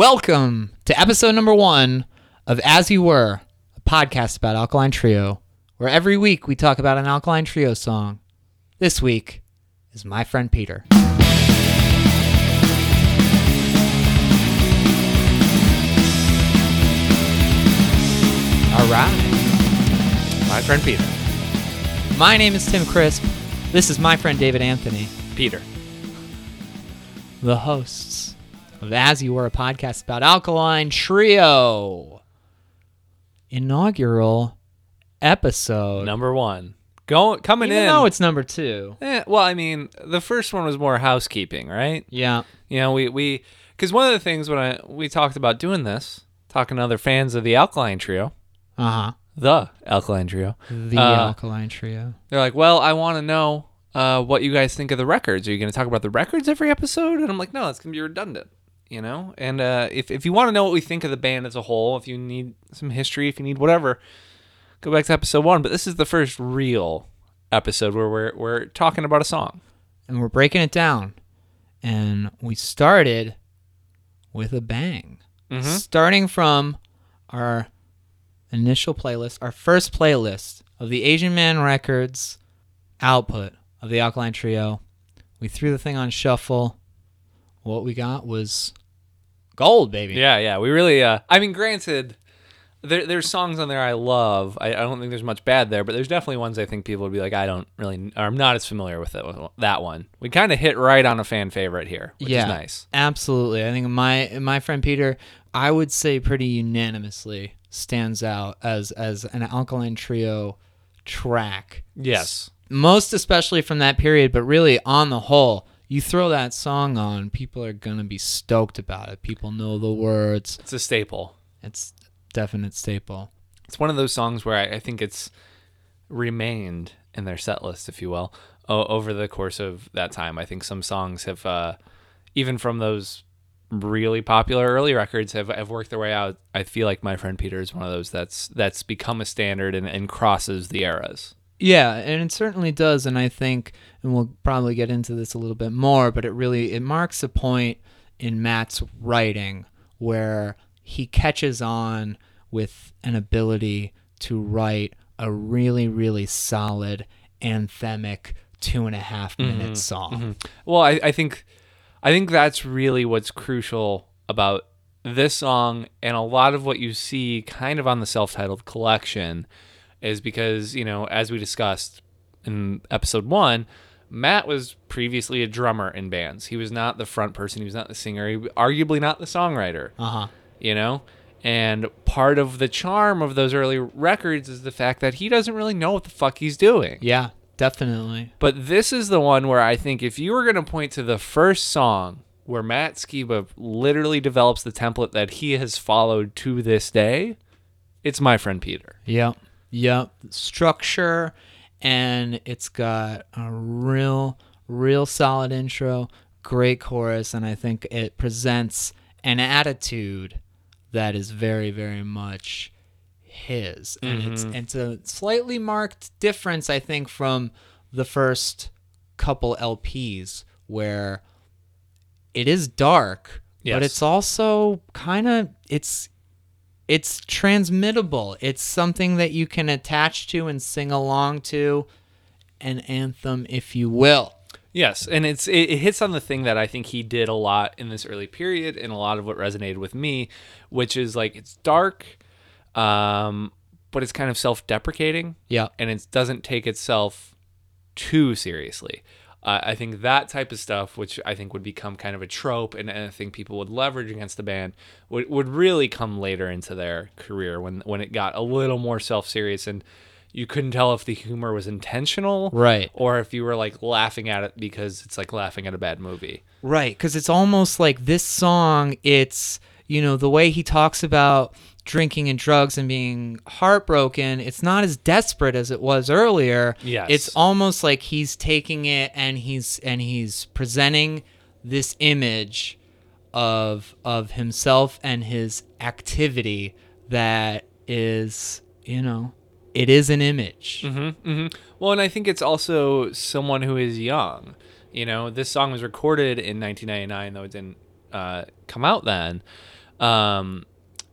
Welcome to episode number one of As You Were, a podcast about Alkaline Trio, where every week we talk about an Alkaline Trio song. This week is My Friend Peter. All right. My friend Peter. My name is Tim Crisp. This is my friend David Anthony, Peter. the hosts of As You Were, a podcast about Alkaline Trio. Inaugural episode. Number one. Go coming Even in. though it's number two. Eh, well, I mean, the first one was more housekeeping, right? Yeah. You know, we we because one of the things when I we talked about doing this, talking to other fans of the Alkaline Trio, Uh huh. the Alkaline Trio, The Uh, Alkaline Trio. they're like, "Well, I want to know uh, what you guys think of the records. Are you going to talk about the records every episode?" And I'm like, "No, that's going to be redundant." You know, and uh, if if you want to know what we think of the band as a whole, if you need some history, if you need whatever, go back to episode one. But this is the first real episode where we're we're talking about a song. And we're breaking it down. And we started with a bang. Mhm. Starting from our initial playlist, our first playlist of the Asian Man Records output of the Alkaline Trio. We threw the thing on shuffle. What we got was gold, baby. Yeah, yeah. We really. Uh, I mean, granted, there, there's songs on there I love. I, I don't think there's much bad there, but there's definitely ones I think people would be like, I don't really, or I'm not as familiar with it, that one. We kind of hit right on a fan favorite here, which yeah, is nice. Absolutely. I think my my friend Peter, I would say pretty unanimously stands out as as an Alkaline Trio track. Yes. Most especially from that period, but really on the whole, you throw that song on, people are gonna be stoked about it. People know the words. It's a staple. It's a definite staple. It's one of those songs where I, I think it's remained in their set list, if you will, o- over the course of that time. I think some songs have, uh, even from those really popular early records, have, have worked their way out. I feel like My Friend Peter is one of those that's that's become a standard and, and crosses the eras. Yeah, and it certainly does, and I think, and we'll probably get into this a little bit more, but it really it marks a point in Matt's writing where he catches on with an ability to write a really, really solid anthemic two and a half mm-hmm. minute song. Mm-hmm. Well, I, I think I think that's really what's crucial about this song and a lot of what you see kind of on the self-titled collection is because, you know, as we discussed in episode 1, Matt was previously a drummer in bands. He was not the front person, he was not the singer, he arguably not the songwriter, Uh huh. you know? And part of the charm of those early records is the fact that he doesn't really know what the fuck he's doing. Yeah, definitely. But this is the one where I think if you were going to point to the first song where Matt Skiba literally develops the template that he has followed to this day, it's My Friend Peter. Yep. Yep. Structure and it's got a real real solid intro, great chorus and I think it presents an attitude that is very very much his. And it's mm-hmm. it's a slightly marked difference I think from the first couple LPs where it is dark, but it's also kind of it's it's transmittable. It's something that you can attach to and sing along to, an anthem, if you will. Yes, and it's it, it hits on the thing that I think he did a lot in this early period, and a lot of what resonated with me, which is like it's dark, um, but it's kind of self-deprecating. Yeah. and it doesn't take itself too seriously. Uh, I think that type of stuff, which I think would become kind of a trope, and, think people would leverage against the band, would, would really come later into their career when when it got a little more self serious and you couldn't tell if the humor was intentional, Right. or if you were like laughing at it because it's like laughing at a bad movie. Right, because it's almost like this song, it's, you know, the way he talks about drinking and drugs and being heartbroken, it's not as desperate as it was earlier. Yes. It's almost like he's taking it and he's and he's presenting this image of of himself and his activity that is, you know, it is an image. Mm-hmm, mm-hmm. Well, and I think it's also someone who is young. You know, this song was recorded in 1999, though it didn't uh, come out then. Um,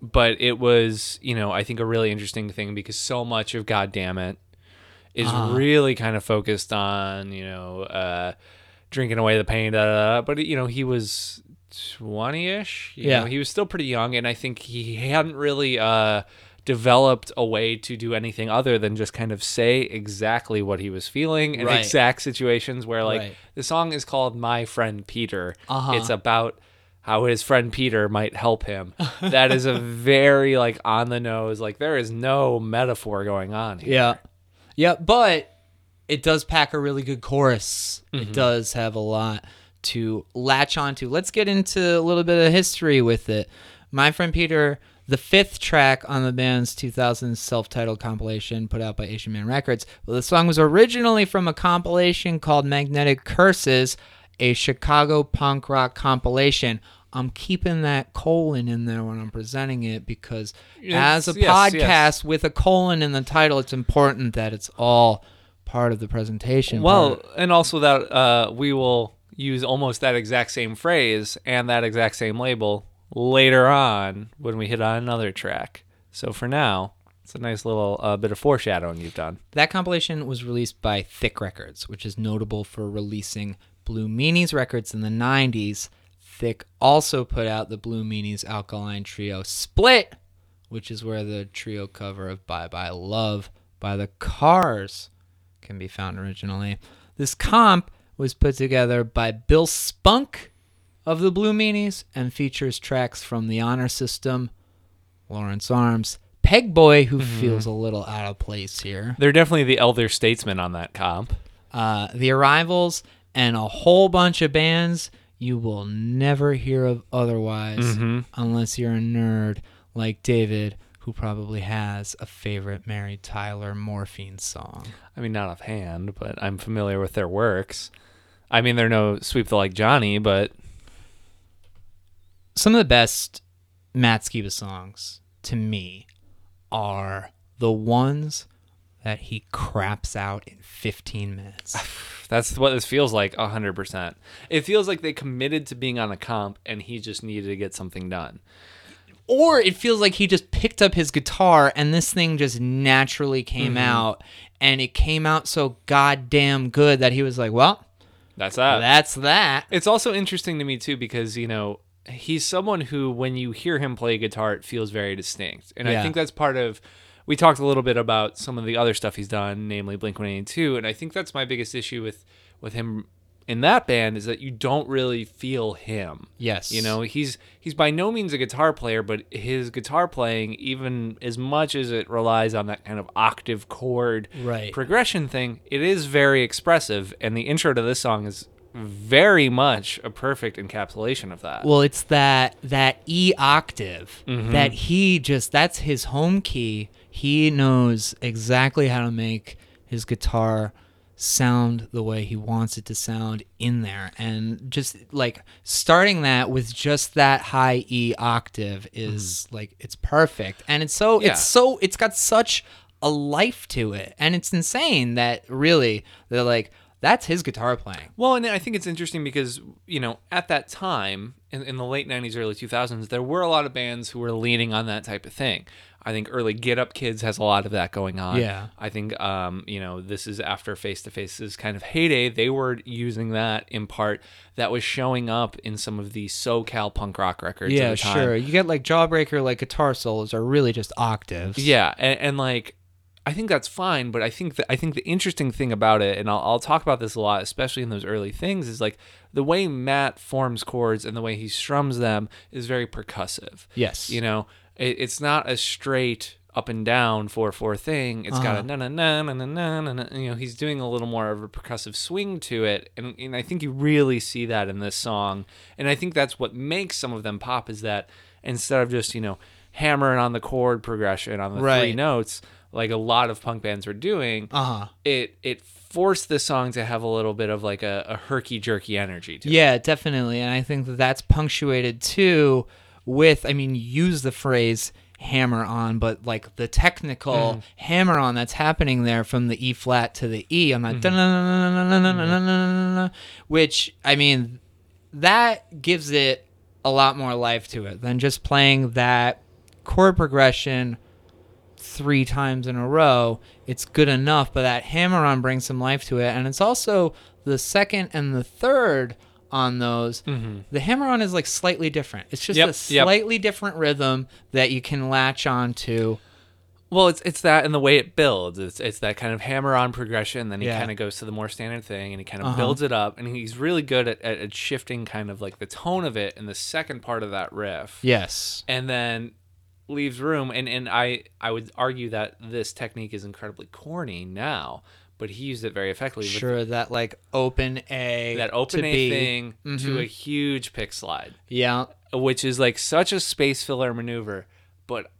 but it was, you know, I think a really interesting thing because so much of God Damn It is Uh-huh. really kind of focused on, you know, uh, drinking away the pain. Da, da, da. But, you know, he was 20 ish. Yeah. He was still pretty young. And I think he hadn't really uh, developed a way to do anything other than just kind of say exactly what he was feeling in Right. exact situations where, like, Right. the song is called My Friend Peter. Uh-huh. It's about how his friend Peter might help him. that is a very like on the nose, like there is no metaphor going on here. Yeah. Yeah, but it does pack a really good chorus. It mm-hmm. does have a lot to latch onto. Let's get into a little bit of history with it. My friend Peter, the fifth track on the band's 2000 self-titled compilation put out by Asian Man Records. Well, the song was originally from a compilation called Magnetic Curses, a Chicago punk rock compilation. I'm keeping that colon in there when I'm presenting it because Yes, as a yes, podcast yes. with a colon in the title, it's important that it's all part of the presentation. Well, part- and also that uh, we will use almost that exact same phrase and that exact same label later on when we hit on another track. So for now, it's a nice little uh, bit of foreshadowing you've done. that compilation was released by Thick Records, which is notable for releasing Blue Meanies records in the 90s. Thick also put out the Blue Meanies Alkaline Trio Split, which is where the trio cover of Bye Bye Love by the Cars can be found originally. This comp was put together by Bill Spunke of the Blue Meanies and features tracks from The Honor System, Lawrence Arms, Pegboy, who feels a little out of place here, They're definitely the elder statesmen on that comp. uh, The Arrivals, and a whole bunch of bands you will never hear of otherwise Mm-hmm. unless you're a nerd like David, who probably has a favorite Mary Tyler Morphine song. I mean, not offhand, but I'm familiar with their works. I mean, they're no Sweep the Leg Johnny, but Some of the best Matt Skiba songs to me are the ones that he craps out in 15 minutes. that's what this feels like 100%. It feels like they committed to being on a comp and he just needed to get something done. or it feels like he just picked up his guitar and this thing just naturally came Mm-hmm. out and it came out so goddamn good that he was like, well, That's that. that's that. It's also interesting to me too because, you know, he's someone who when you hear him play guitar it feels very distinct. And I think that's part of we talked a little bit about some of the other stuff he's done, namely Blink-182, and I think that's my biggest issue with with him in that band is that you don't really feel him. Yes. You know, he's he's by no means a guitar player, but his guitar playing, even as much as it relies on that kind of octave chord Right. progression thing, it is very expressive. And the intro to this song is very much a perfect encapsulation of that. Well, it's that that E octave Mm-hmm. that he just that's his home key. He knows exactly how to make his guitar sound the way he wants it to sound in there. And just like starting that with just that high E octave is like it's perfect. And it's so Mm-hmm. Yeah. it's so it's got such a life to it. And it's insane that really they're like that's his guitar playing. Well, and I think it's interesting because, you know, at that time, in, in the late 90s, early 2000s, there were a lot of bands who were leaning on that type of thing. I think early Get Up Kids has a lot of that going on. Yeah. I think, um, you know, this is after Face to Face's kind of heyday. They were using that in part that was showing up in some of the SoCal punk rock records. at Yeah, the time. sure. You get like Jawbreaker, like guitar solos are really just octaves. Yeah, and, and like I think that's fine, but I think that I think the interesting thing about it, and I'll, I'll talk about this a lot, especially in those early things, is like the way Matt forms chords and the way he strums them is very percussive. Yes. You know, it, it's not a straight up and down four four thing. It's got a na na na na na na na. na. You know, he's doing a little more of a percussive swing to it, and and I think you really see that in this song. And I think that's what makes some of them pop is that instead of just you know hammering on the chord progression on the three notes like a lot of punk bands are doing, Uh huh. it it forced the song to have a little bit of like a, a herky jerky energy to it. Yeah, definitely. And I think that that's punctuated too with, I mean, use the phrase hammer on, but like the technical mm. hammer on that's happening there from the E flat to the E on that, which, I mean, that gives it a lot more life to it than just playing that chord progression three times in a row. It's good enough, but that hammer on brings some life to it. And it's also the second and the third on those. The hammer on is like slightly different. It's just Yep, a yep. slightly different rhythm that you can latch on to. Well, it's it's that and the way it builds. It's it's that kind of hammer on progression. Then he Yeah. kind of goes to the more standard thing, and he kind of Uh-huh. builds it up. And he's really good at, at, at shifting kind of like the tone of it in the second part of that riff. Yes. and then leaves room. And and I I would argue that this technique is incredibly corny now, but he used it very effectively. Sure, that like open A. That open to A B. thing to Mhm. a huge pick slide. Yeah. which is like such a space filler maneuver, but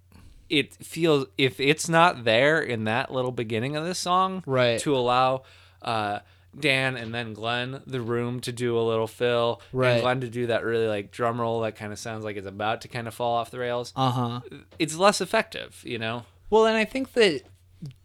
it feels if it's not there in that little beginning of this song, Right. to allow uh, Dan and then Glenn the room to do a little fill, Right. and Glenn to do that really like drum roll that kind of sounds like it's about to kind of fall off the rails. Uh huh. It's less effective, you know. Well, and I think that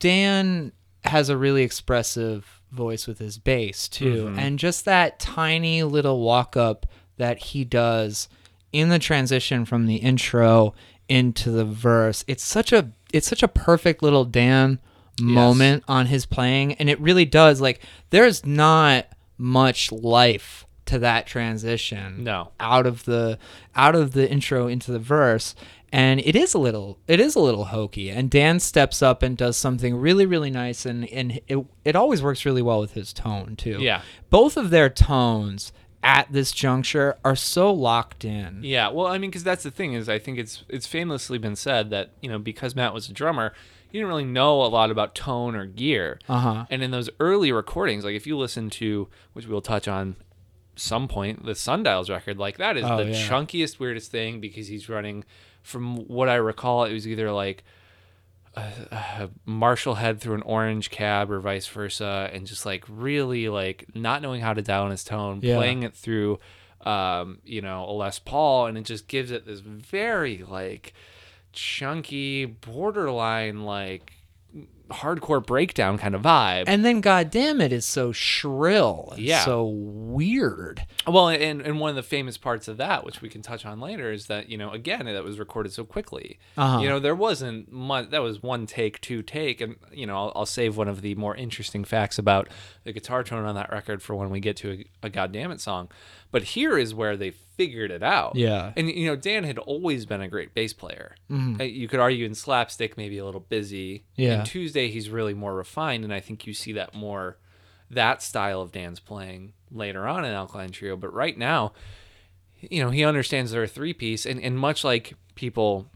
Dan has a really expressive voice with his bass too, Mm-hmm. and just that tiny little walk up that he does in the transition from the intro into the verse. It's such a it's such a perfect little Dan moment on his playing, and it really does like there's not much life to that transition No. out of the out of the intro into the verse and it is a little it is a little hokey and Dan steps up and does something really really nice and and it, it always works really well with his tone too Yeah. both of their tones at this juncture are so locked in Yeah, well, I mean, because that's the thing is, I think it's it's famously been said that you know because Matt was a drummer, he didn't really know a lot about tone or gear. Uh-huh. And in those early recordings, like if you listen to, which we'll touch on some point, the Sundials record, like that is Oh, the yeah. chunkiest, weirdest thing because he's running, from what I recall, it was either like a, a Marshall head through an orange cab or vice versa, and just like really like not knowing how to dial in his tone, Yeah. playing it through, um, you know, a Les Paul, and it just gives it this very like chunky, borderline like hardcore breakdown kind of vibe. and then god damn it is so shrill and Yeah. so weird Well, and, and one of the famous parts of that, which we can touch on later, is that you know again that was recorded so quickly. Uh-huh. You know there wasn't much. That was one take, two take, and you know I'll, I'll save one of the more interesting facts about the guitar tone on that record for when we get to a, a goddamn it song. But here is where they figured it out. Yeah. and you know Dan had always been a great bass player. Uh, You could argue in slapstick maybe a little busy. Yeah. In Tuesday he's really more refined, and I think you see that more that style of Dan's playing later on in Alkaline Trio. But right now, you know, he understands they're a three piece, and, and much like people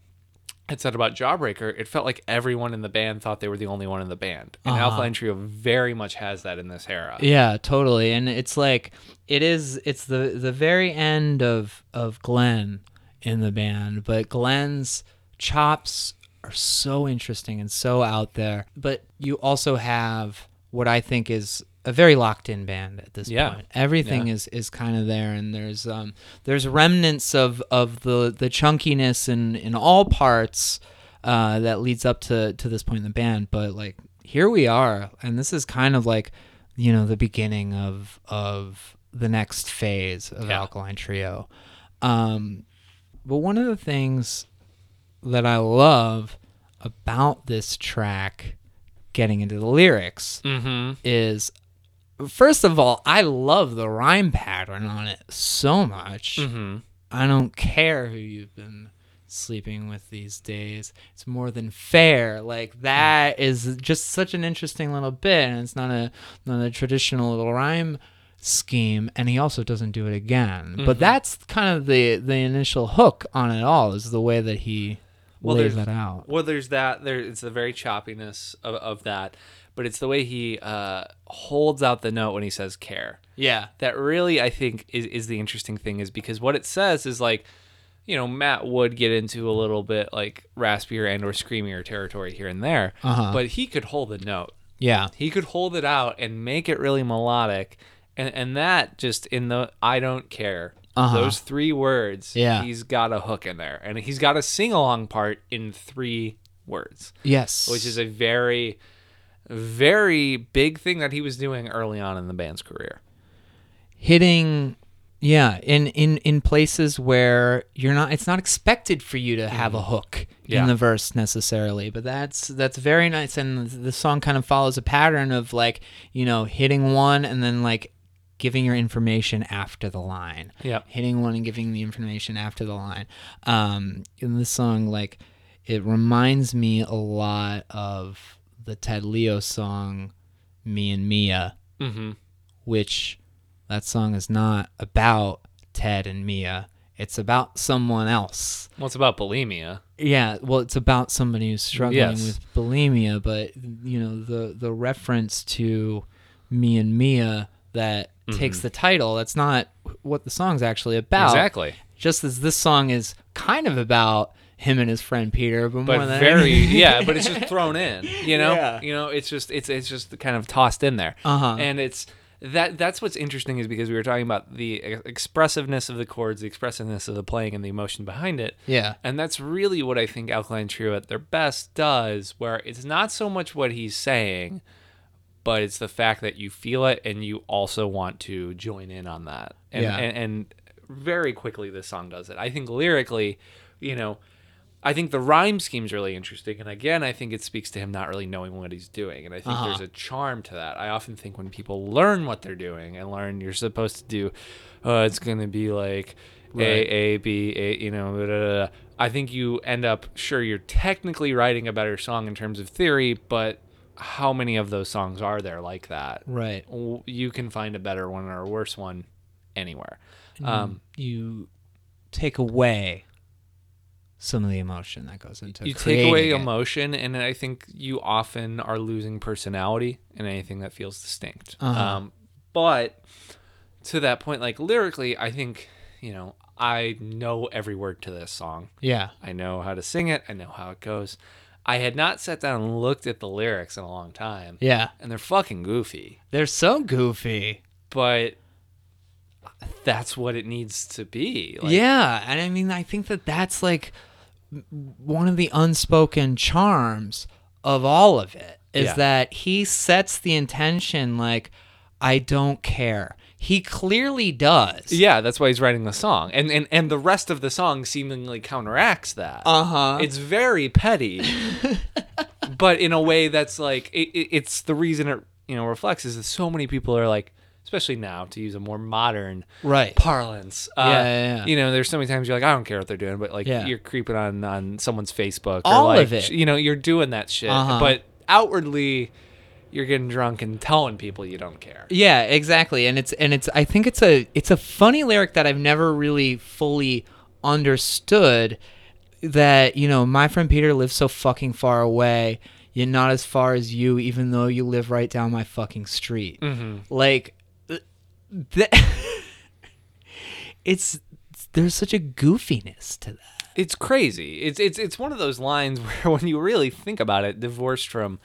had said about Jawbreaker, it felt like everyone in the band thought they were the only one in the band. And uh-huh. Alkaline Trio very much has that in this era. Yeah, totally. And it's like it is it's the the very end of of Glenn in the band, but Glenn's chops are so interesting and so out there. But you also have what I think is a very locked in band at this Yeah. point. Everything Yeah. is is kind of there and there's um there's remnants of of the the chunkiness in in all parts uh that leads up to to this point in the band, but like here we are and this is kind of like you know the beginning of of the next phase of Yeah. Alkaline Trio. Um but one of the things that I love about this track getting into the lyrics Mm-hmm. is first of all, I love the rhyme pattern on it so much. Mm-hmm. I don't care who you've been sleeping with these days. It's more than fair. Like that is just such an interesting little bit, and it's not a not a traditional little rhyme scheme. And he also doesn't do it again. But that's kind of the the initial hook on it all is the way that he Well, lays that out. Well, there's that. There, it's the very choppiness of, of that, but it's the way he uh, holds out the note when he says "care." Yeah. that really I think is, is the interesting thing is because what it says is like, you know, Matt would get into a little bit like raspier and or screamier territory here and there, Uh-huh. but he could hold the note. Yeah. He could hold it out and make it really melodic, and and that just in the I don't care. Uh-huh. Those three words, Yeah. he's got a hook in there, and he's got a sing along part in three words, Yes. which is a very, very big thing that he was doing early on in the band's career. hitting Yeah, in in in places where you're not it's not expected for you to have a hook Yeah. in the verse necessarily, but that's that's very nice and the song kind of follows a pattern of like, you know, hitting one and then like giving your information after the line. Yeah. Hitting one and giving the information after the line. Um in this song like it reminds me a lot of the Ted Leo song Me and Mia Mm-hmm. which that song is not about Ted and Mia. It's about someone else. Well, it's about bulimia. Yeah, well, it's about somebody who's struggling Yes. with bulimia, but you know the the reference to me and Mia that Mm-hmm. takes the title. That's not what the song's actually about. Exactly. Just as this song is kind of about him and his friend Peter, but, but very yeah but it's just thrown in you know Yeah. you know it's just it's it's just kind of tossed in there Uh-huh. and it's that that's what's interesting is because we were talking about the expressiveness of the chords the expressiveness of the playing and the emotion behind it yeah, and that's really what I think Alkaline Trio at their best does, where it's not so much what he's saying, but it's the fact that you feel it and you also want to join in on that. And, Yeah. and, and very quickly, this song does it. I think lyrically, you know, I think the rhyme scheme's really interesting. And again, I think it speaks to him not really knowing what he's doing. And I think Uh-huh. there's a charm to that. I often think when people learn what they're doing and learn you're supposed to do, uh, it's going to be like Right. A, A, B, A, you know, da, da, da. I think you end up, sure, you're technically writing a better song in terms of theory, but how many of those songs are there like that? right. You can find a better one or a worse one anywhere. Um, you take away some of the emotion that goes into you take away it. emotion, and I think you often are losing personality in anything that feels distinct. Uh-huh. Um, but to that point, like lyrically, I think, you know, I know every word to this song. Yeah. I know how to sing it. I know how it goes. I had not sat down and looked at the lyrics in a long time. Yeah. And they're fucking goofy. They're so goofy. But that's what it needs to be. Like, yeah. And I mean, I think that that's like one of the unspoken charms of all of it is Yeah. that he sets the intention like, I don't care. He clearly does. Yeah, that's why he's writing the song. And and, and the rest of the song seemingly counteracts that. Uh huh. It's very petty. but in a way that's like it, it, it's the reason it you know reflects is that so many people are like especially now to use a more modern Right. parlance. Uh, Yeah, yeah, yeah. You know, there's so many times you're like, I don't care what they're doing, but like Yeah. you're creeping on on someone's Facebook. All like, of it. You know, you're doing that shit, Uh-huh. but outwardly, you're getting drunk and telling people you don't care. Yeah, exactly. And it's and it's I think it's a it's a funny lyric that I've never really fully understood that, you know, my friend Peter lives so fucking far away, yet not as far as you even though you live right down my fucking street. Like th- th- it's there's such a goofiness to that. It's crazy. It's it's it's one of those lines where when you really think about it, divorced from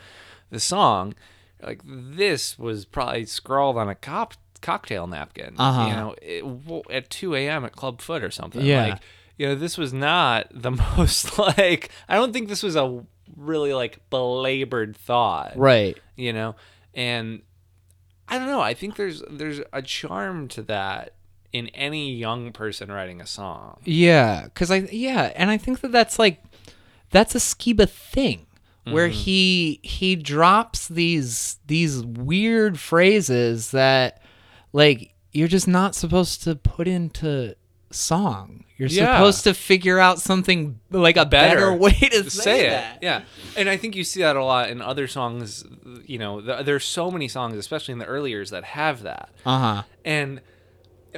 the song, like this was probably scrawled on a cop cocktail napkin. Uh-huh. You know, it, at two a.m. at Club Foot or something. Yeah. Like, you know, this was not the most like. I don't think this was a really like belabored thought. Right. You know, and I don't know. I think there's there's a charm to that in any young person writing a song. Yeah, because I yeah, and I think that that's like that's a Skiba thing where Mm-hmm. he he drops these these weird phrases that like you're just not supposed to put into song. You're Yeah. supposed to figure out something like a better, way to, say, it. that. Yeah, and I think you see that a lot in other songs. You know, th- there's so many songs, especially in the early years, that have that. Uh huh. And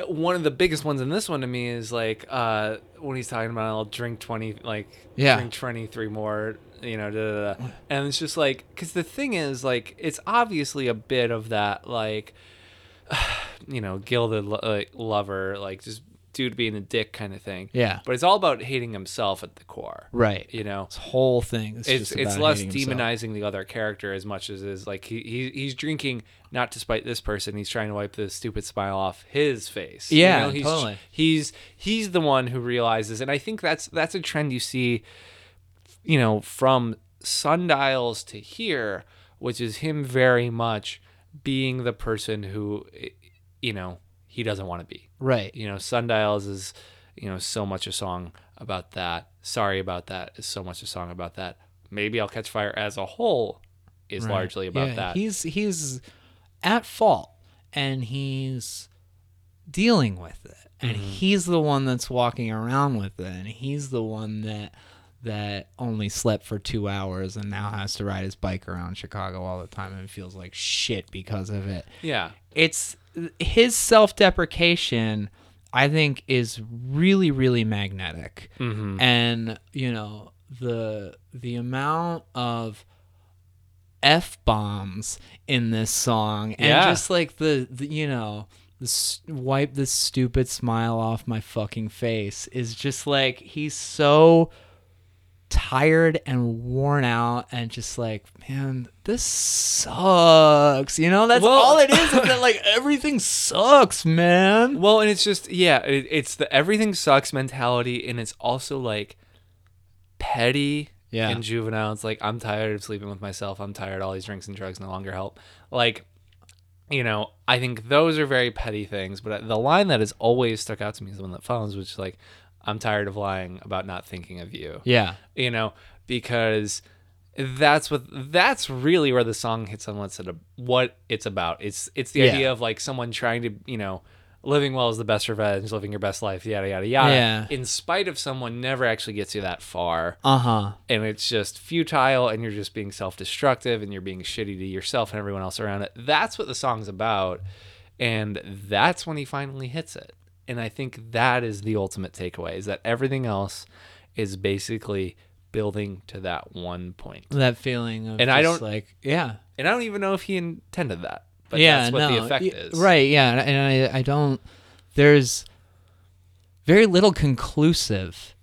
one of the biggest ones in this one to me is like uh, when he's talking about I'll drink twenty, like Yeah. drink twenty three more. You know, da, da, da. and it's just like because the thing is like it's obviously a bit of that like you know gilded lo- like, lover like just dude being a dick kind of thing. Yeah. but it's all about hating himself at the core. Right. You know, This whole thing. Is it's it's less hating himself. demonizing the other character as much as is like he, he he's drinking not to spite this person he's trying to wipe the stupid smile off his face You Yeah, know, he's, totally. he's he's the one who realizes and i think that's that's a trend you see you know from sundials to here which is him very much being the person who you know he doesn't want to be. Right. You know, Sundials is, you know, so much a song about that. Sorry about that is so much a song about that. Maybe I'll catch fire as a whole is Right. largely about Yeah, that. He's he's at fault and he's dealing with it. And Mm-hmm. he's the one that's walking around with it. And he's the one that that only slept for two hours and now has to ride his bike around Chicago all the time and feels like shit because of it. yeah. It's his self deprecation, I think, is really, really magnetic. Mm-hmm. And, you know, the the amount of f bombs in this song and Yeah. just like the, the you know the wipe the stupid smile off my fucking face is just like he's so tired and worn out and just like man this sucks you know that's Well- all it is is that like everything sucks man Well, and it's just yeah, it, it's the everything sucks mentality, and it's also like petty Yeah. and juvenile. It's like I'm tired of sleeping with myself. I'm tired. All these drinks and drugs no longer help. Like, you know, I think those are very petty things. But the line that has always stuck out to me is the one that follows, which is like, I'm tired of lying about not thinking of you. yeah You know, because that's what that's really where the song hits on what's it what it's about. It's it's the Yeah. idea of like someone trying to you know living well is the best revenge, living your best life, yada yada yada. Yeah. In spite of someone never actually gets you that far, uh-huh and it's just futile, and you're just being self destructive, and you're being shitty to yourself and everyone else around it. That's what the song's about, and that's when he finally hits it. And I think that is the ultimate takeaway: is that everything else is basically building to that one point. that feeling of And I don't- like yeah And I don't even know if he intended that, but yeah, that's what no, the effect is. Right, yeah, and I, I don't. There's very little conclusive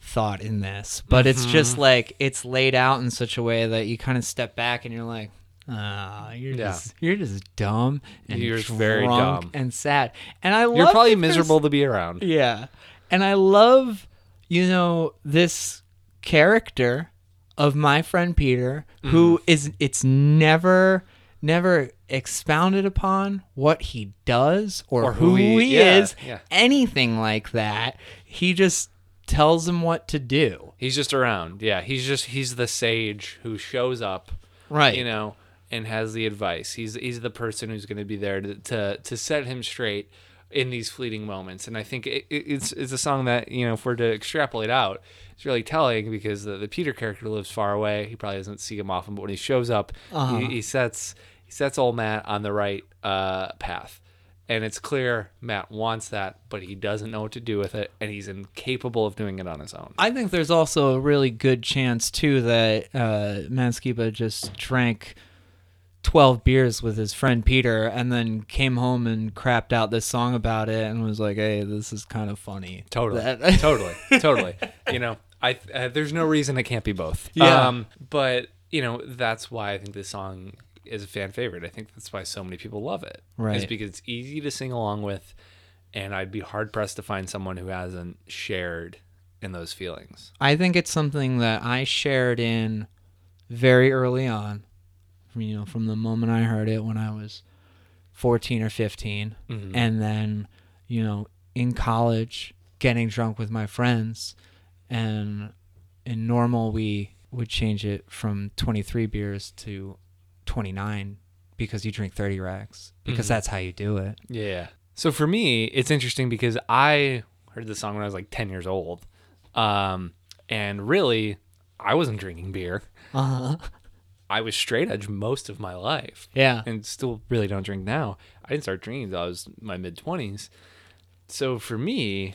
thought in this, but it's Mm-hmm. just like it's laid out in such a way that you kind of step back and you're like, ah, you're Yeah. just you're just dumb and You're drunk very dumb. and sad, and I love You're probably miserable to be around. yeah. And I love, you know, this character of my friend Peter, who Mm-hmm. is it's never never expounded upon what he does or, Or who, who he, he- yeah, is, yeah. anything like that. He just tells him what to do. He's just around. Yeah, he's just he's the sage who shows up Right. you know, and has the advice. He's he's the person who's going to be there to, to to set him straight in these fleeting moments. And I think it, it- it's it's a song that you know, if we're to extrapolate out, it's really telling because the, the Peter character lives far away. He probably doesn't see him often, but when he shows up, Uh-huh. he, he sets he sets old Matt on the right uh, path. And it's clear Matt wants that, but he doesn't know what to do with it, and he's incapable of doing it on his own. I think there's also a really good chance too that uh, Matt Skiba just drank twelve beers with his friend Peter, and then came home and crapped out this song about it, and was like, "Hey, this is kind of funny." Totally, totally, totally. You know, I uh, there's no reason it can't be both. Yeah. Um, but you know, that's why I think this song is a fan favorite. I think that's why so many people love it. Right. Is because it's easy to sing along with, and I'd be hard pressed to find someone who hasn't shared in those feelings. I think it's something that I shared in very early on. From, you know, from the moment I heard it when I was fourteen or 15 Mhm. and then you know in college getting drunk with my friends and in normal we would change it from 23 beers to 29 because you drink 30 racks because Mhm. that's how you do it Yeah. So for me, it's interesting because I heard this song when I was like 10 years old. Um, and really, I wasn't drinking beer. uh-huh I was straight edge most of my life. yeah and still really don't drink now. I didn't start drinking until I was my mid twenties. So for me,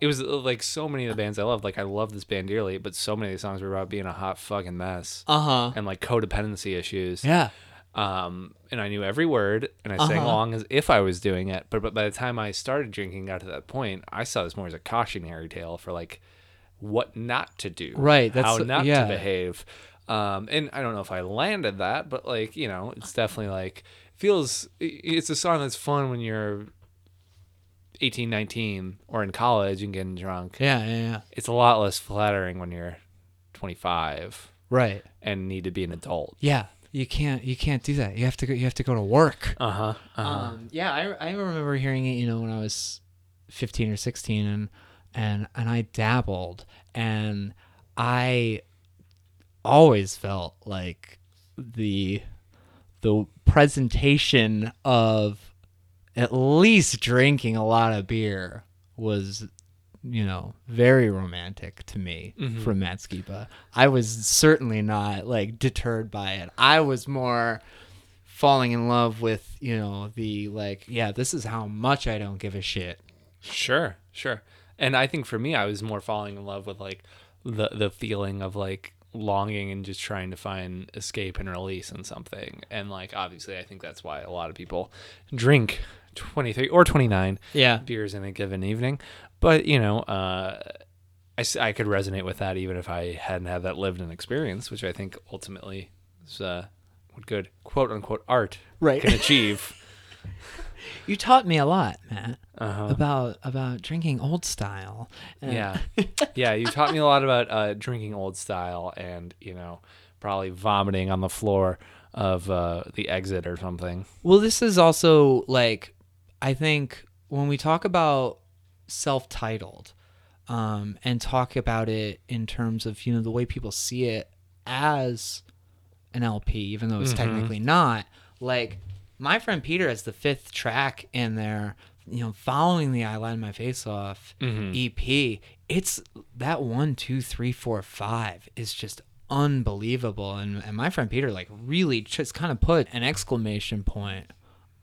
it was uh, like so many of the bands I loved. Like I love this band dearly, but so many of the songs were about being a hot fucking mess uh-huh and like codependency issues. yeah Um, and I knew every word, and I sang Uh-huh. along as if I was doing it. But but by the time I started drinking, got to that point, I saw this more as a cautionary tale for like what not to do, Right, How that's- not yeah. to behave. Um, and I don't know if I landed that, but like you know, it's definitely like feels. It's a song that's fun when you're 18, 19, or in college and getting drunk. yeah yeah yeah It's a lot less flattering when you're 25 right and need to be an adult. yeah you can't you can't do that. You have to go you have to go to work. Uh huh. Uh-huh. Um, yeah, I, I remember hearing it, you know, when I was 15 or 16 and and and I dabbled and I always felt like the the presentation of at least drinking a lot of beer was you know very romantic to me Mhm. from Matt Skiba. I was certainly not like deterred by it. I was more falling in love with you know the like yeah this is how much I don't give a shit. Sure, sure. And I think for me, I was more falling in love with like the the feeling of like longing and just trying to find escape and release in something. And like obviously, I think that's why a lot of people drink twenty three or twenty nine Yeah. beers in a given evening. But you know, uh, I, I could resonate with that even if I hadn't had that lived in experience, which I think ultimately is uh, what good quote unquote art Right. can achieve. You taught me a lot, Matt, Uh-huh. about about drinking old style. Yeah. yeah, you taught me a lot about uh, drinking old style and, you know, probably vomiting on the floor of uh, the exit or something. Well, this is also like I think when we talk about self-titled um, and talk about it in terms of you know the way people see it as an LP, even though it's Mhm. technically not. Like my friend Peter has the fifth track in there. You know, following the "I Lied My Face Off" Mhm. EP, it's that one, two, three, four, five is just unbelievable. And and my friend Peter like really just kind of put an exclamation point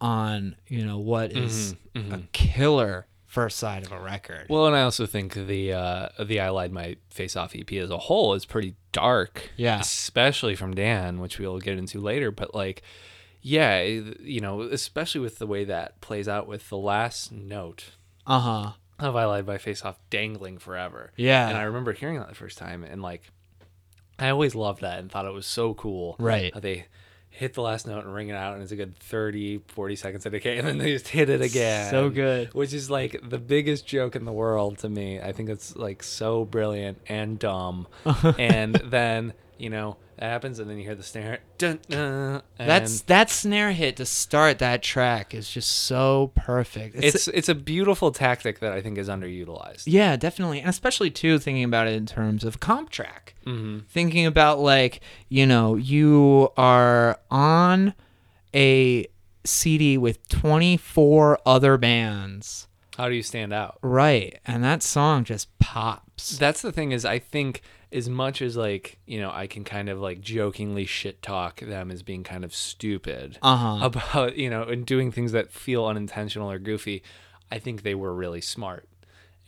on you know what is Mhm, a killer first side of a record. Well, and I also think the uh, the I Lied My Face Off EP as a whole is pretty dark. Yeah. Especially from Dan, which we'll get into later. But, like, yeah, you know, especially with the way that plays out with the last note Uh huh. of I Lied My Face Off dangling forever. Yeah. And I remember hearing that the first time and like I always loved that and thought it was so cool. Right. How they hit the last note and ring it out and it's a good 30, 40 seconds in a and then they just hit it again. So good. Which is like the biggest joke in the world to me. I think it's like so brilliant and dumb. and then, you know, that happens and then you hear the snare. Dun, and That's that snare hit to start that track is just so perfect. it's it's a beautiful tactic that I think is underutilized. yeah, definitely, and especially too thinking about it in terms of comp track. Mm-hmm. thinking about like you know you are on a cd with 24 other bands How do you stand out? right and that song just pops that's the thing is i think as much as like you know i can kind of like jokingly shit talk them as being kind of stupid uh-huh. about you know and doing things that feel unintentional or goofy i think they were really smart.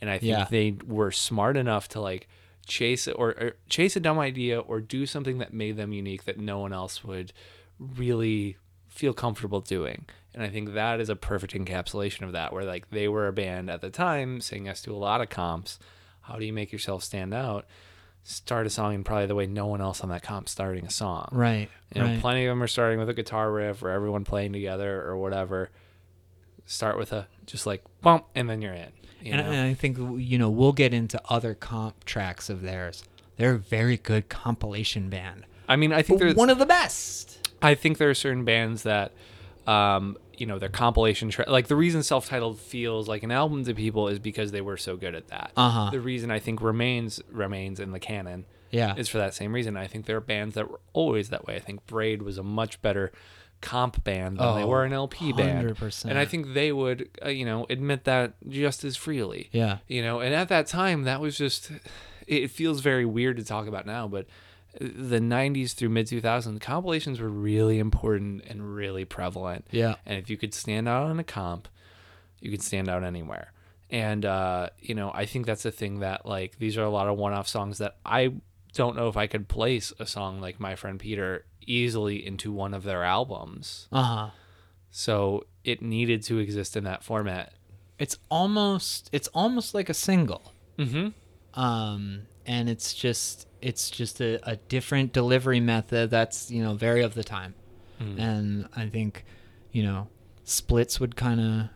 And i think Yeah. they were smart enough to like chase or, or chase a dumb idea or do something that made them unique that no one else would really feel comfortable doing. And i think that is a perfect encapsulation of that where like they were a band at the time saying yes to a lot of comps. How do you make yourself stand out start a song in probably the way no one else on that comp starting a song right you know, right. plenty of them are starting with a guitar riff or everyone playing together or whatever. Start with a just like bump and then you're in. You and, and i think you know we'll get into other comp tracks of theirs they're a very good compilation band I mean, I think there's one of the best I think there are certain bands that um, you know, their compilation tra- like the reason self-titled feels like an album to people is because they were so good at that. Uh-huh. The reason I think remains remains in the canon yeah is for that same reason. I think there are bands that were always that way. I think Braid was a much better comp band than they Oh, were an LP band. 100%. And I think they would, uh, you know, admit that just as freely. yeah You know, and at that time, that was just, it feels very weird to talk about now, but the 90s through mid 2000s, compilations were really important and really prevalent. yeah And if you could stand out on a comp, you could stand out anywhere. And, uh, you know, I think that's the thing that, like, these are a lot of one off songs that I don't know if I could place a song like My Friend Peter easily into one of their albums. uh-huh So it needed to exist in that format. it's almost it's almost like a single Mm-hmm. um and it's just it's just a, a different delivery method that's you know very of the time Mm. and i think you know splits would kind of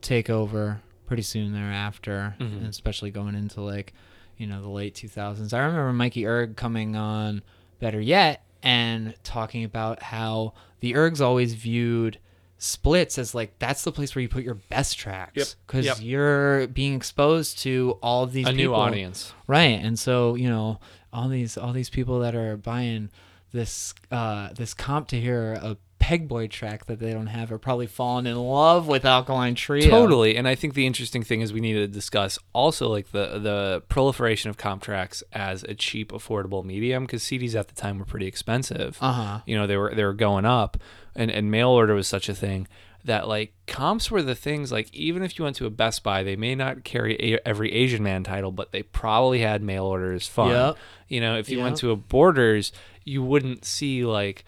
take over pretty soon thereafter Mhm. and especially going into like you know the late 2000s i remember mikey erg coming on better yet and talking about how the ergs always viewed splits as like that's the place where you put your best tracks because Yep. you're being exposed to all of these a new audience. right and so you know all these all these people that are buying this uh this comp to hear a pegboy track that they don't have are probably falling in love with alkaline trio Totally, and I think the interesting thing is we need to discuss also like the the proliferation of comp tracks as a cheap, affordable medium because CDs at the time were pretty expensive. uh-huh You know, they were they were going up, and and mail order was such a thing that like comps were the things like even if you went to a Best Buy, they may not carry a, every Asian Man title, but they probably had mail orders fun. Yep. You know, if you went to a Borders, you wouldn't see like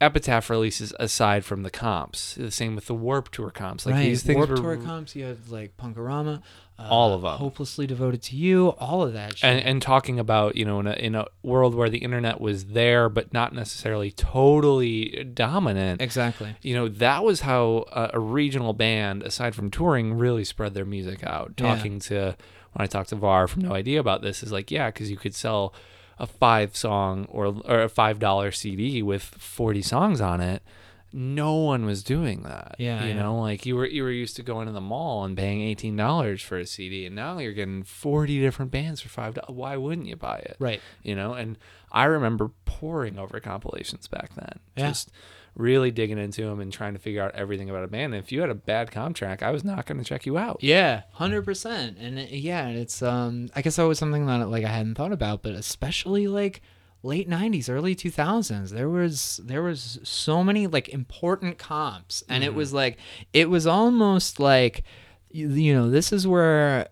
epitaph releases aside from the comps. The same with the Warped Tour comps. Like right these things Warped were Tour comps you have like Punk-O-Rama uh, All them. hopelessly devoted to you all of that shit. and, and talking about you know in a, in a world where the internet was there but not necessarily totally dominant exactly you know that was how a, a regional band aside from touring really spread their music out Yeah. talking to when i talked to var from no idea about this is like yeah because you could sell a five song or, or a five dollar cd with 40 songs on it no one was doing that Yeah, you yeah. know like you were you were used to going to the mall and paying $18 for a cd and now you're getting 40 different bands for five dollars why wouldn't you buy it right you know and i remember poring over compilations back then Yeah. just really digging into them and trying to figure out everything about a band and if you had a bad comp track i was not going to check you out. Yeah, hundred percent, and it, yeah, it's um, I guess that was something that like I hadn't thought about, but especially like late '90s, early 2000s, there was there was so many like important comps, and it was like it was almost like you, you know this is where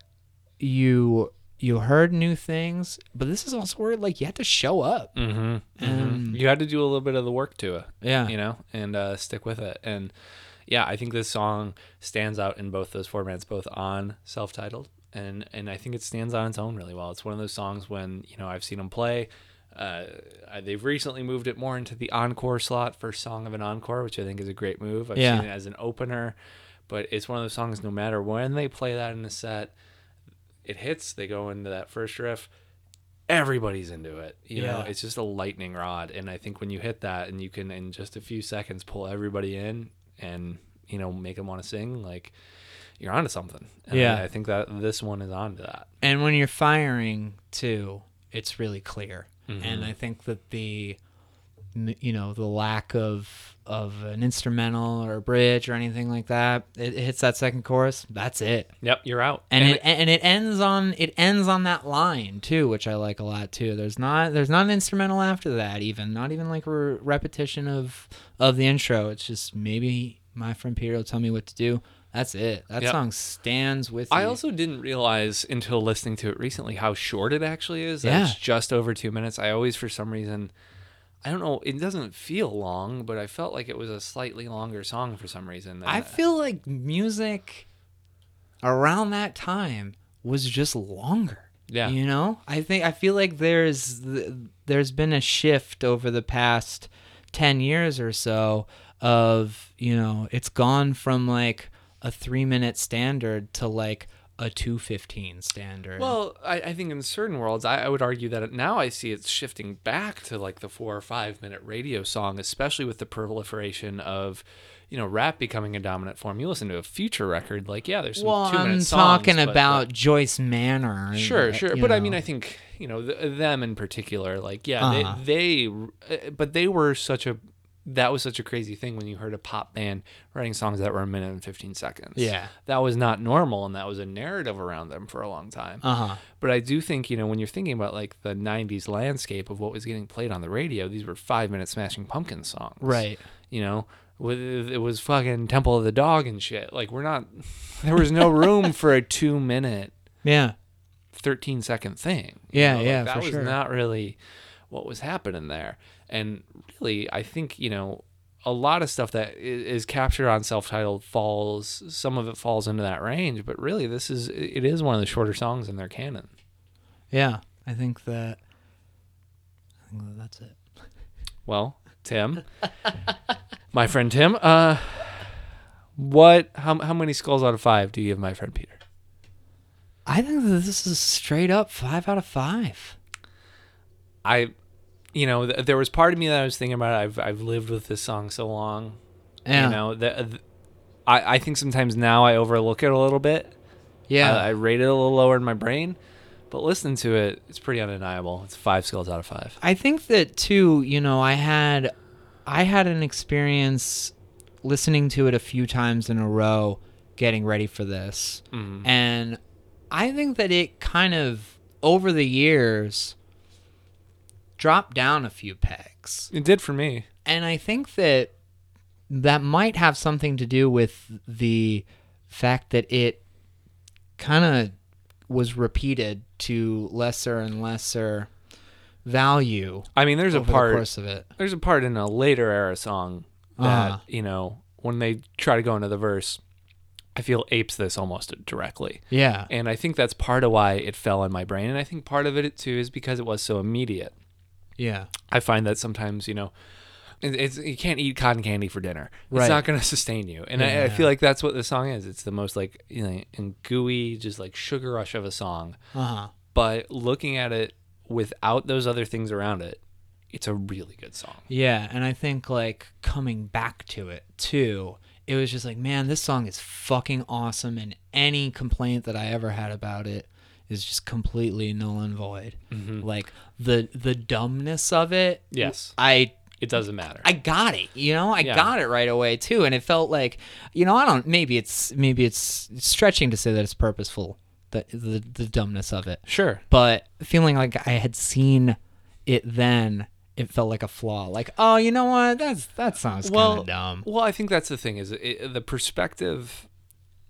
you you heard new things, but this is also where like you had to show up. mm-hmm. Um, you had to do a little bit of the work to it Yeah, you know and uh, stick with it and yeah i think this song stands out in both those formats both on self-titled and and i think it stands on its own really well it's one of those songs when you know i've seen them play uh, they've recently moved it more into the encore slot for song of an encore which i think is a great move i've Yeah. seen it as an opener but it's one of those songs no matter when they play that in a set it hits they go into that first riff everybody's into it you know Yeah. it's just a lightning rod and i think when you hit that and you can in just a few seconds pull everybody in and you know make them want to sing like you're onto something and Yeah. I, I think that this one is onto that and when you're firing too it's really clear Mm-hmm. and i think that the you know the lack of of an instrumental or a bridge or anything like that it, it hits that second chorus that's it yep you're out and, it and it ends on it ends on that line too which i like a lot too there's not there's not an instrumental after that even not even like a re- repetition of of the intro it's just maybe my friend peter will tell me what to do that's it that Yep. song stands with I you. also didn't realize until listening to it recently how short it actually is. Yeah. It's just over two minutes. I always, for some reason, I don't know, it doesn't feel long, but I felt like it was a slightly longer song for some reason. I And, feel like music around that time was just longer. Yeah. You know? I think I feel like there's there's been a shift over the past 10 years or so of, you know, it's gone from like a 3-minute standard to like a 215 standard. Well, I, I think in certain worlds, I, I would argue that now I see it's shifting back to like the four or five minute radio song, especially with the proliferation of, you know, rap becoming a dominant form. You listen to a future record, like yeah, there's some well, two I'm minute songs. talking but, about Joyce Manor. sure, sure, but I mean, I think you know th- them in particular, like yeah, Uh-huh. they they, uh, but they were such a that was such a crazy thing when you heard a pop band writing songs that were a minute and 15 seconds. Yeah. That was not normal and that was a narrative around them for a long time. Uh-huh. But I do think, you know, when you're thinking about like the 90s landscape of what was getting played on the radio, these were five minute Smashing Pumpkins songs. Right. You know, with, it was fucking Temple of the Dog and shit. Like, we're not, there was no room for a two minute, Yeah. 13 second thing. Yeah, know, like, yeah, That for was sure. not really what was happening there. And really, I think, you know, a lot of stuff that is captured on self-titled falls some of it falls into that range but really this is it is one of the shorter songs in their canon Yeah, I think that. I think that that's it. Well, Tim, my friend Tim, uh, what? How how many skulls out of five do you give my friend Peter? I think that this is straight up five out of five. I you know, th- there was part of me that I was thinking about. I've I've lived with this song so long. Yeah. You know, the, I I think sometimes now I overlook it a little bit. Yeah. I, I rate it a little lower in my brain, but listen to it, it's pretty undeniable. It's five skills out of five. I think that too, you know, I had I had an experience listening to it a few times in a row getting ready for this. Mhm. And I think that it kind of over the years dropped down a few pegs. It did for me. And I think that that might have something to do with the fact that it kind of was repeated to lesser and lesser value I mean, there's a the part course of it. there's a part in a later era song that Uh-huh. you know when they try to go into the verse i feel apes this almost directly Yeah. and i think that's part of why it fell in my brain and i think part of it too is because it was so immediate Yeah. i find that sometimes you know it's you can't eat cotton candy for dinner Right. it's not going to sustain you and I, I feel like that's what the song is it's the most like you know and gooey just like sugar rush of a song Uh-huh. but looking at it without those other things around it it's a really good song Yeah, and I think like coming back to it too, it was just like, man, this song is fucking awesome and any complaint that I ever had about it is just completely null and void. Mm-hmm. Like the the dumbness of it. Yes. I it doesn't matter I got it, you know, I Yeah. got it right away too, and it felt like, you know, I don't. Maybe it's maybe it's stretching to say that it's purposeful, the the, the dumbness of it, sure but feeling like I had seen it then, it felt like a flaw. Like, oh, you know what? That's that sounds kind well, of dumb. Well, I think that's the thing is it, the perspective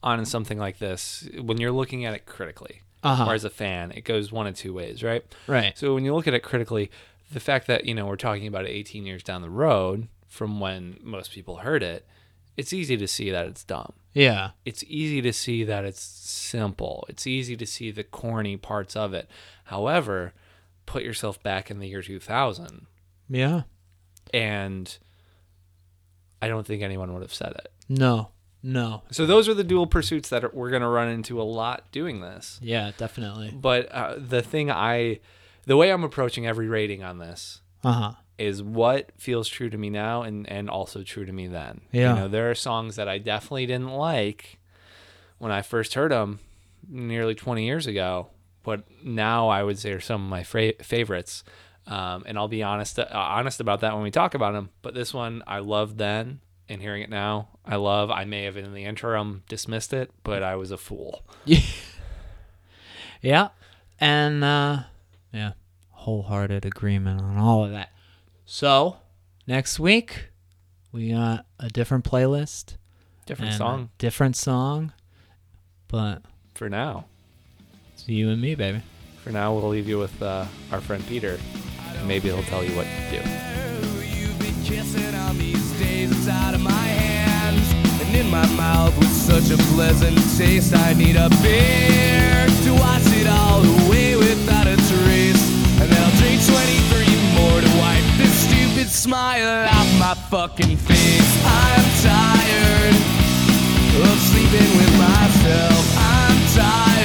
on something like this when you're looking at it critically, Uh-huh. or as a fan, it goes one of two ways, right? Right. So when you look at it critically, the fact that you know we're talking about it 18 years down the road from when most people heard it, it's easy to see that it's dumb. Yeah. It's easy to see that it's simple. It's easy to see the corny parts of it. However, put yourself back in the year 2000 Yeah. and I don't think anyone would have said it. No. No. So those are the dual pursuits that are, we're going to run into a lot doing this. Yeah. Definitely. But uh, the thing I, the way I'm approaching every rating on this Uh huh. is what feels true to me now and, and also true to me then. Yeah. You know, there are songs that I definitely didn't like when I first heard them nearly 20 years ago, but now I would say are some of my fra- favorites. Um, and I'll be honest, uh, honest about that when we talk about them. But this one I loved then, and hearing it now, I love. I may have in the interim dismissed it, but I was a fool. Yeah. And uh yeah, wholehearted agreement on all of that. So, next week we got a different playlist, Different song different song, but for now. it's you and me, baby. For now, we'll leave you with uh, our friend Peter, and maybe he'll tell you what to do. It's out of my hands and in my mouth with such a pleasant taste. I need a beer to wash it all away without a trace, and I'll drink 23 more to wipe this stupid smile off my fucking face. I'm tired of sleeping with myself. I'm tired.